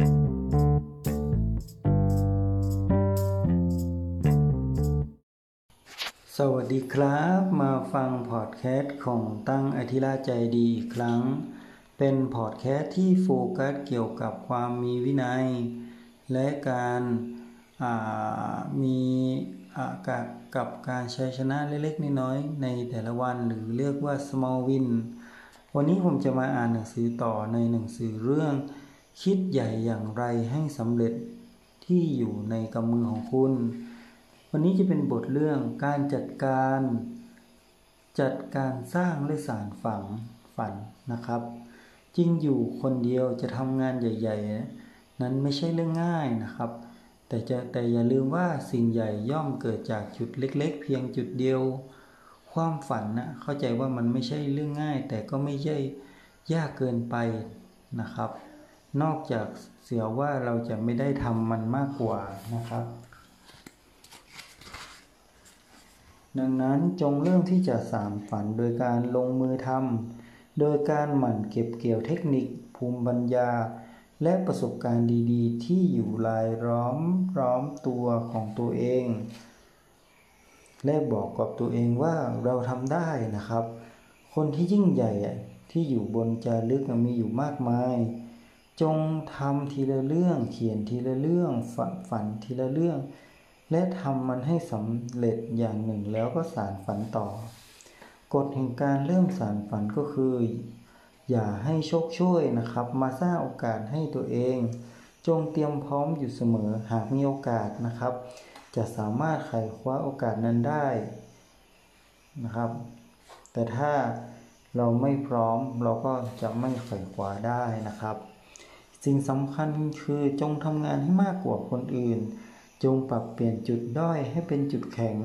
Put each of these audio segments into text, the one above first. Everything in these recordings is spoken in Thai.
สวัสดีครับ มาฟังพอดแคสต์ของตั้งอธิราใจดีอีกครั้ง เป็นพอดแคสต์ที่โฟกัสเกี่ยวกับความมีวินัย และการมีกับกับการใช้ชนะเล็กๆ น้อยๆในแต่ละวันหรือเรียกว่า small win วันนี้ผมจะมาอ่านหนังสือต่อในหนังสือเรื่อง คิดใหญ่อย่างไรให้สำเร็จที่อยู่ในกำมือของคุณ วันนี้จะเป็นบทเรื่องการจัดการ จัดการสร้างและสารฝังฝันนะครับ จริงอยู่คนเดียวจะทำงานใหญ่ ๆ นั้นไม่ใช่เรื่องง่ายนะครับ แต่จะแต่อย่าลืมว่าสิ่งใหญ่ย่อมเกิดจากจุดเล็ก ๆ เพียงจุดเดียว ความฝันนะเข้าใจว่ามันไม่ใช่เรื่องง่าย แต่ก็ไม่ใช่ยากเกินไปนะครับ นอกจากเสียว่าเราจะไม่ได้ทำมันมากกว่านะครับ ดังนั้นจงเริ่มที่จะสารฝันโดยการลงมือทำโดยการหมั่นเก็บเกี่ยวเทคนิคภูมิปัญญา และประสบการณ์ดีๆ ที่อยู่รายล้อมร้อมตัวของตัวเอง และบอกกับตัวเองว่าเราทำได้นะครับ คนที่ยิ่งใหญ่ที่อยู่บนจารึกมีอยู่มากมาย จงทำทีละเรื่อง เขียนทีละเรื่องฝันฝันทีละเรื่อง และทำมันให้สำเร็จอย่างหนึ่งแล้วก็สารฝันต่อ กฎแห่งการเริ่มสารฝันก็คือ อย่าให้โชคช่วยนะครับ มาสร้างโอกาสให้ตัวเอง จงเตรียมพร้อมอยู่เสมอหากมีโอกาสนะครับ จะสามารถไขคว้าโอกาสนั้นได้นะครับ แต่ถ้าเราไม่พร้อมเราก็จะไม่ไขคว้าได้นะครับ สิ่งสำคัญคือจงทำงานให้มากกว่าคนอื่น จงปรับเปลี่ยนจุดด้อยให้เป็นจุดแข็ง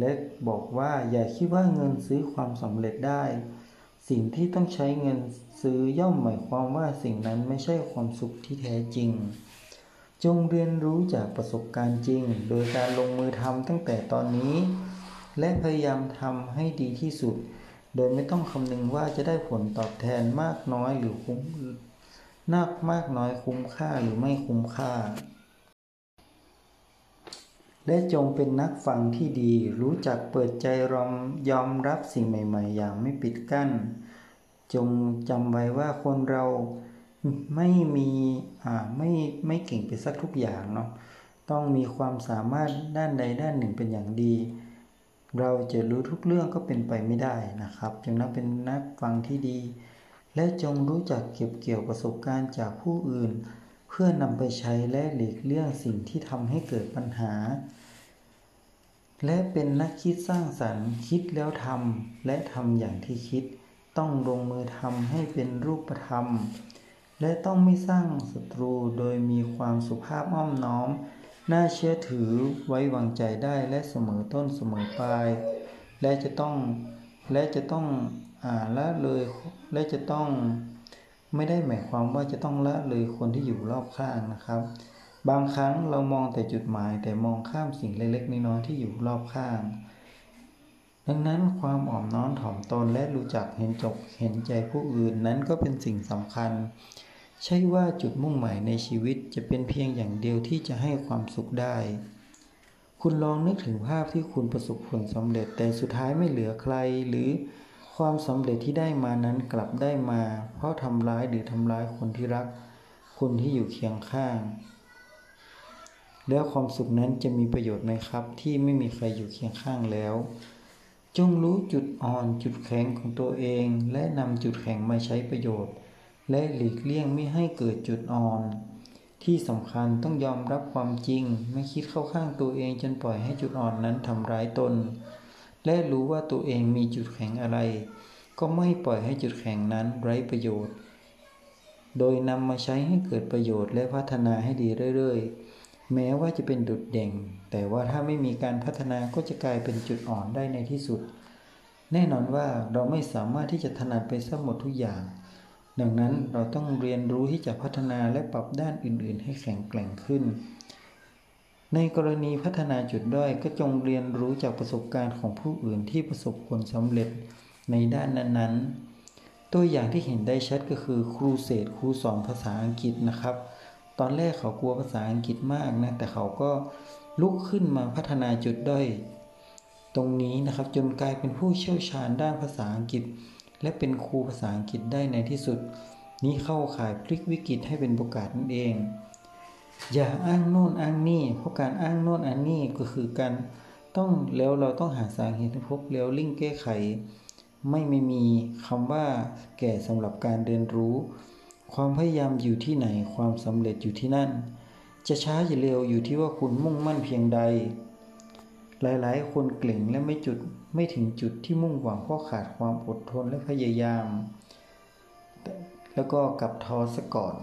และบอกว่าอย่าคิดว่าเงินซื้อความสำเร็จได้ สิ่งที่ต้องใช้เงินซื้อย่อมหมายความว่าสิ่งนั้นไม่ใช่ความสุขที่แท้จริง จงเรียนรู้จากประสบการณ์จริง โดยการลงมือทำตั้งแต่ตอนนี้ และพยายามทำให้ดีที่สุด โดยไม่ต้องคำนึงว่าจะได้ผลตอบแทนมากน้อยหรือคุ้ม นักมากน้อยคุ้มค่าหรือไม่คุ้มค่า และจงเป็นนักฟังที่ดี รู้จักเปิดใจรอมยอมรับสิ่งใหม่ ๆ อย่างไม่ปิดกั้น จงจำไว้ว่าคนเราไม่มีอ่าไม่ไม่เก่งไปสักทุกอย่างเนาะต้องมีความสามารถด้านใดด้านหนึ่งเป็นอย่างดี เราจะรู้ทุกเรื่องก็เป็นไปไม่ได้นะครับ จึงนับเป็นนักฟังที่ดี และจงรู้จักเก็บเกี่ยวประสบการณ์จากผู้อื่น เพื่อนำไปใช้และหลีกเลี่ยงสิ่งที่ทำให้เกิดปัญหา และเป็นนักคิดสร้างสรรค์ คิดแล้วทำและทำอย่างที่คิด ต้องลงมือทำให้เป็นรูปธรรม และต้องไม่สร้างศัตรูโดยมีความสุภาพอ้อมน้อม น่าเชื่อถือไว้วางใจได้และเสมอต้นเสมอปลาย และจะต้องและจะต้อง ละเลยและจะต้องไม่ได้หมายความว่าจะต้องละเลยคนที่อยู่รอบข้างนะครับ บางครั้งเรามองแต่จุดหมายแต่มองข้ามสิ่งเล็กๆน้อยๆที่อยู่รอบข้าง ดังนั้นความอ่อมน้อมถ่อมตนและรู้จักเห็นจบเห็นใจผู้อื่นนั้นก็เป็นสิ่งสำคัญ ใช่ว่าจุดมุ่งหมายในชีวิตจะเป็นเพียงอย่างเดียวที่จะให้ความสุขได้ คุณลองนึกถึงภาพที่คุณประสบผลสำเร็จแต่สุดท้ายไม่เหลือใครหรือ ความสำเร็จที่ได้มานั้นกลับได้มา เพราะทำร้ายหรือทำร้ายคนที่รัก คนที่อยู่เคียงข้าง แล้วความสุขนั้นจะมีประโยชน์ไหมครับ ที่ไม่มีใครอยู่เคียงข้างแล้ว จงรู้จุดอ่อนจุดแข็งของตัวเอง และนำจุดแข็งมาใช้ประโยชน์ และหลีกเลี่ยงไม่ให้เกิดจุดอ่อน ที่สำคัญต้องยอมรับความจริง ไม่คิดเข้าข้างตัวเองจนปล่อยให้จุดอ่อนนั้นทำร้ายตน และรู้ว่าตัวเองมีจุดแข็งอะไร ก็ไม่ปล่อยให้จุดแข็งนั้นไร้ประโยชน์ โดยนำมาใช้ให้เกิดประโยชน์และพัฒนาให้ดีเรื่อยๆ แม้ว่าจะเป็นดุดเด่งแต่ว่าถ้าไม่มีการพัฒนาก็จะกลายเป็นจุดอ่อนได้ในที่สุด แน่นอนว่าเราไม่สามารถที่จะถนัดไปซะหมดทุกอย่าง ดังนั้นเราต้องเรียนรู้ที่จะพัฒนาและปรับด้านอื่นๆ ให้แข็งแกร่งขึ้น ในกรณีพัฒนาจุดด้อยก็จงเรียนรู้จากประสบการณ์ของผู้อื่นที่ประสบผลสำเร็จในด้านนั้นๆ ตัวอย่างที่เห็นได้ชัดก็คือครูเศษครูสอนภาษาอังกฤษนะครับ ตอนแรกเขากลัวภาษาอังกฤษมากนะ แต่เขาก็ลุกขึ้นมาพัฒนาจุดด้อยตรงนี้นะครับจนกลายเป็นผู้เชี่ยวชาญด้านภาษาอังกฤษ และเป็นครูภาษาอังกฤษได้ในที่สุด นี้เข้าข่ายพลิกวิกฤตให้เป็นโอกาสนั่นเอง อย่าอ้างโน่นอ้างนี่ เพราะการอ้างโน่นอ้างนี่ก็คือการต้องแล้วเราต้องหาสาเหตุพบแล้วลิ่งแก้ไข ไม่ไม่มีคำว่าแก่สำหรับการเรียนรู้ ความพยายามอยู่ที่ไหนความสำเร็จอยู่ที่นั่น จะช้าจะเร็วอยู่ที่ว่าคุณมุ่งมั่นเพียงใด หลายๆ คนเกล่งและไม่จุดไม่ถึงจุดที่มุ่งหวังเพราะขาดความอดทนและพยายาม แล้วก็กลับท้อซะก่อน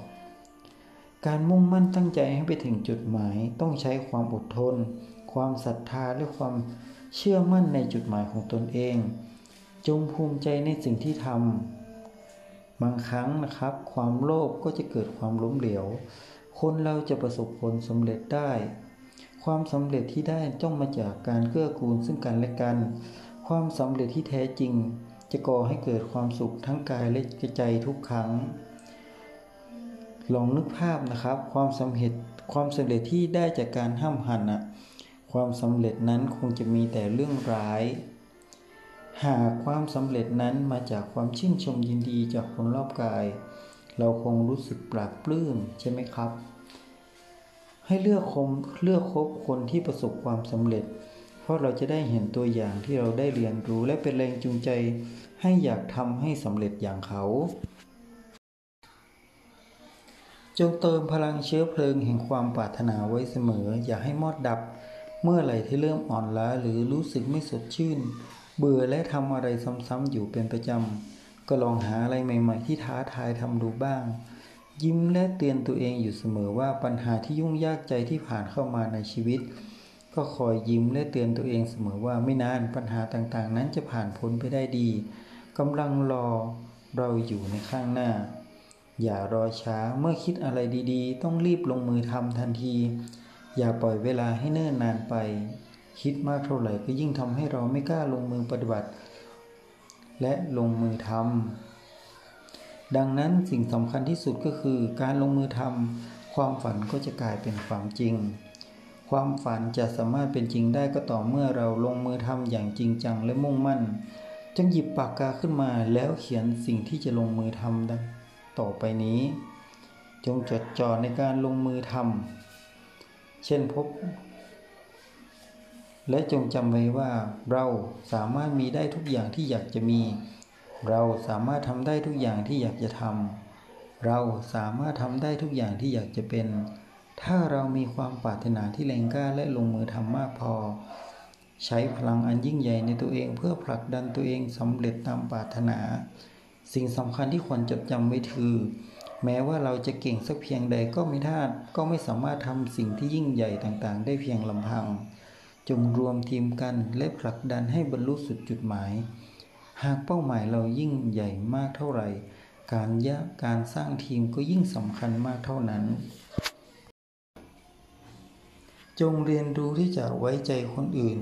การมุ่งมั่นตั้งใจให้ไปถึงจุดหมายต้องใช้ความอดทน ความศรัทธาและความเชื่อมั่นในจุดหมายของตนเอง จงภูมิใจในสิ่งที่ทำบางครั้งนะครับ ความโลภก็จะเกิดความล้มเหลว คนเราจะประสบผลสำเร็จได้ ความสำเร็จที่ได้ต้องมาจากการเกื้อกูลซึ่งกันและกัน ความสำเร็จที่แท้จริง จะก่อให้เกิดความสุขทั้งกายและใจทุกครั้ง ลองนึกภาพนะครับ ความสำเร็จความสำเร็จที่ได้จากการห้ามหันอะความสำเร็จนั้นคงจะมีแต่เรื่องร้าย หากความสำเร็จนั้นมาจากความชื่นชมยินดีจากคนรอบกาย เราคงรู้สึกปราบปลื้มใช่ไหมครับ ให้เลือกคมเลือกคบคนที่ประสบความสำเร็จ เพราะเราจะได้เห็นตัวอย่างที่เราได้เรียนรู้และเป็นแรงจูงใจ ให้อยากทำให้สำเร็จอย่างเขา จงเติมพลังเชื้อเพลิงแห่งความปรารถนาไว้เสมอ อย่าให้มอดดับ เมื่อไหร่ที่เริ่มอ่อนล้าหรือรู้สึกไม่สดชื่น เบื่อและทำอะไรซ้ำๆอยู่เป็นประจำ ก็ลองหาอะไรใหม่ๆที่ท้าทายทำดูบ้าง ยิ้มและเตือนตัวเองอยู่เสมอว่าปัญหาที่ยุ่งยากใจที่ผ่านเข้ามาในชีวิต ก็คอยยิ้มและเตือนตัวเองเสมอว่าไม่นานปัญหาต่างๆ นั้นจะผ่านพ้นไปได้ดีกำลังรอเราอยู่ในข้างหน้า อย่ารอช้าเมื่อคิดอะไรดีๆ ต้องรีบลงมือทำทันที อย่าปล่อยเวลาให้เนิ่นนานไป คิดมากเท่าไหร่ก็ยิ่งทำให้เราไม่กล้าลงมือปฏิบัติ และลงมือทำดังนั้นสิ่งสำคัญที่สุดก็คือ การลงมือทำความฝันก็จะกลายเป็นความจริง ความฝันจะสามารถเป็นจริงได้ก็ต่อเมื่อเราลงมือทำอย่างจริงจังและมุ่งมั่น จึงหยิบปากกาขึ้นมาแล้วเขียนสิ่งที่จะลงมือทำดัง ต่อไปนี้ จงจดจ่อในการลงมือทำเช่นพบ และจงจำไว้ว่าเราสามารถมีได้ทุกอย่างที่อยากจะมี เราสามารถทำได้ทุกอย่างที่อยากจะทำเราสามารถทำได้ทุกอย่างที่อยากจะเป็น ถ้าเรามีความปรารถนาที่แรงกล้าและลงมือทำมากพอใช้พลังอันยิ่งใหญ่ในตัวเองเพื่อผลักดันตัวเองสำเร็จตามปรารถนา สิ่งสำคัญที่ควรจดจำไว้คือ แม้ว่าเราจะเก่งสักเพียงใดก็ไม่ท่าก็ไม่สามารถทำสิ่งที่ยิ่งใหญ่ต่างๆ ได้เพียงลำพัง จงรวมทีมกันและผลักดันให้บรรลุสุดจุดหมาย หากเป้าหมายเรายิ่งใหญ่มากเท่าไหร่ การยะการสร้างทีมก็ยิ่งสำคัญมากเท่านั้น จงเรียนรู้ที่จะไว้ใจคนอื่น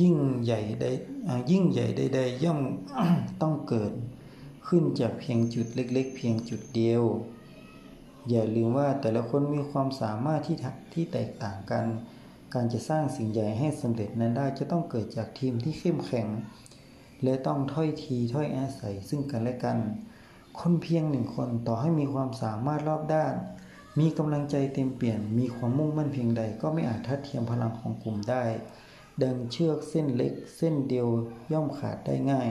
ยิ่งใหญ่ใดยิ่งใหญ่ใดๆย่อมต้องเกิด ขึ้นจากเพียงจุดเล็ก ๆ เพียงจุดเดียว อย่าลืมว่าแต่ละคนมีความสามารถที่ที่แตกต่างกัน การจะสร้างสิ่งใหญ่ให้สำเร็จนั้นได้จะต้องเกิดจากทีมที่เข้มแข็ง และต้องถ้อยทีถ้อยอาศัยซึ่งกันและกัน คนเพียงหนึ่งคนต่อให้มีความสามารถรอบด้าน มีกำลังใจเต็มเปลี่ยนมีความมุ่งมั่นเพียงใดก็ไม่อาจทัดเทียมพลังของกลุ่มได้ ดังเชือกเส้นเล็ก เส้นเดียวย่อมขาดได้ง่าย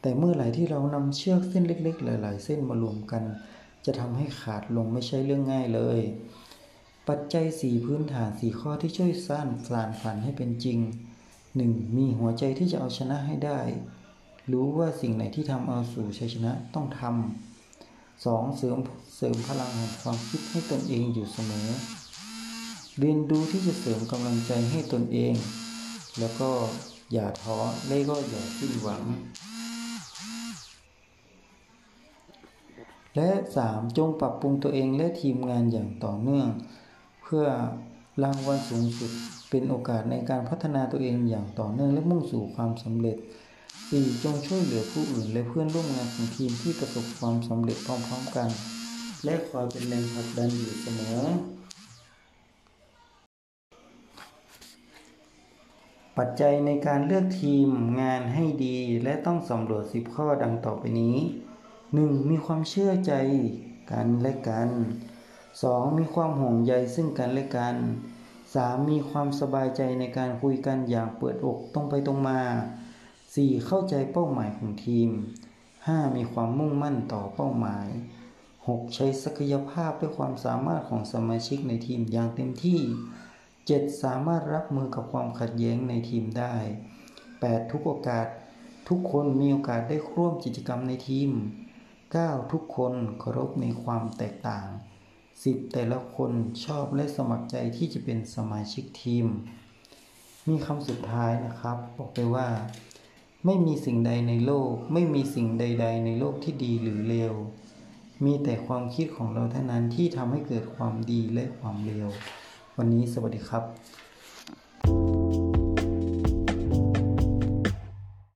แต่เมื่อไหร่ที่เรานำเชือกเส้นเล็ก ๆ หลาย ๆ เส้นมารวมกัน จะทำให้ขาดลงไม่ใช่เรื่องง่ายเลย ปัจจัยสี่พื้นฐานสี่ข้อที่ช่วยสร้างสารฝันให้เป็นจริง 1. มีหัวใจที่จะเอาชนะให้ได้ รู้ว่าสิ่งไหนที่ทำเอาสู่ชัยชนะต้องทำสองเสริมเสริมพลังแห่งความคิดให้ตนเองอยู่เสมอ เรียนรู้ที่จะเสริมกำลังใจให้ตนเอง แล้วก็อย่าท้อและก็อย่าสิ้นหวัง และ 3. จงปรับปรุงตัวเองและทีมงานอย่างต่อเนื่อง เพื่อรางวัลสูงสุดเป็นโอกาสในการพัฒนาตัวเองอย่างต่อเนื่องและมุ่งสู่ความสำเร็จ 4. จงช่วยเหลือผู้อื่นและเพื่อนร่วมงานของทีมที่ประสบความสำเร็จพร้อมๆกัน และคอยเป็นแรงผลักดันอยู่เสมอ ปัจจัยในการเลือกทีมงานให้ดีและต้องสำรวจ 10 ข้อดังต่อไปนี้ 1. มีความเชื่อใจกันและกัน 2. มีความห่วงใยซึ่งกันและกัน 3. มีความสบายใจในการคุยกันอย่างเปิดอกตรงไปตรงมา 4. เข้าใจเป้าหมายของทีม 5. มีความมุ่งมั่นต่อเป้าหมาย 6. ใช้ศักยภาพและความสามารถของสมาชิกในทีมอย่างเต็มที่ 7. สามารถรับมือกับความขัดแย้งในทีมได้ 8. ทุกโอกาสทุกคนมีโอกาสได้ร่วมกิจกรรมในทีม 9. ทุกคนเคารพในความแตกต่าง 10. แต่ละคนชอบและสมัครใจที่จะเป็นสมาชิกทีม มีคำสุดท้ายนะครับ บอกไปว่า ไม่มีสิ่งใดในโลก ไม่มีสิ่งใด ๆ ในโลกที่ดีหรือเลวมีแต่ความคิดของเราเท่านั้นที่ทำให้เกิดความดีและความเลว วันนี้สวัสดีครับ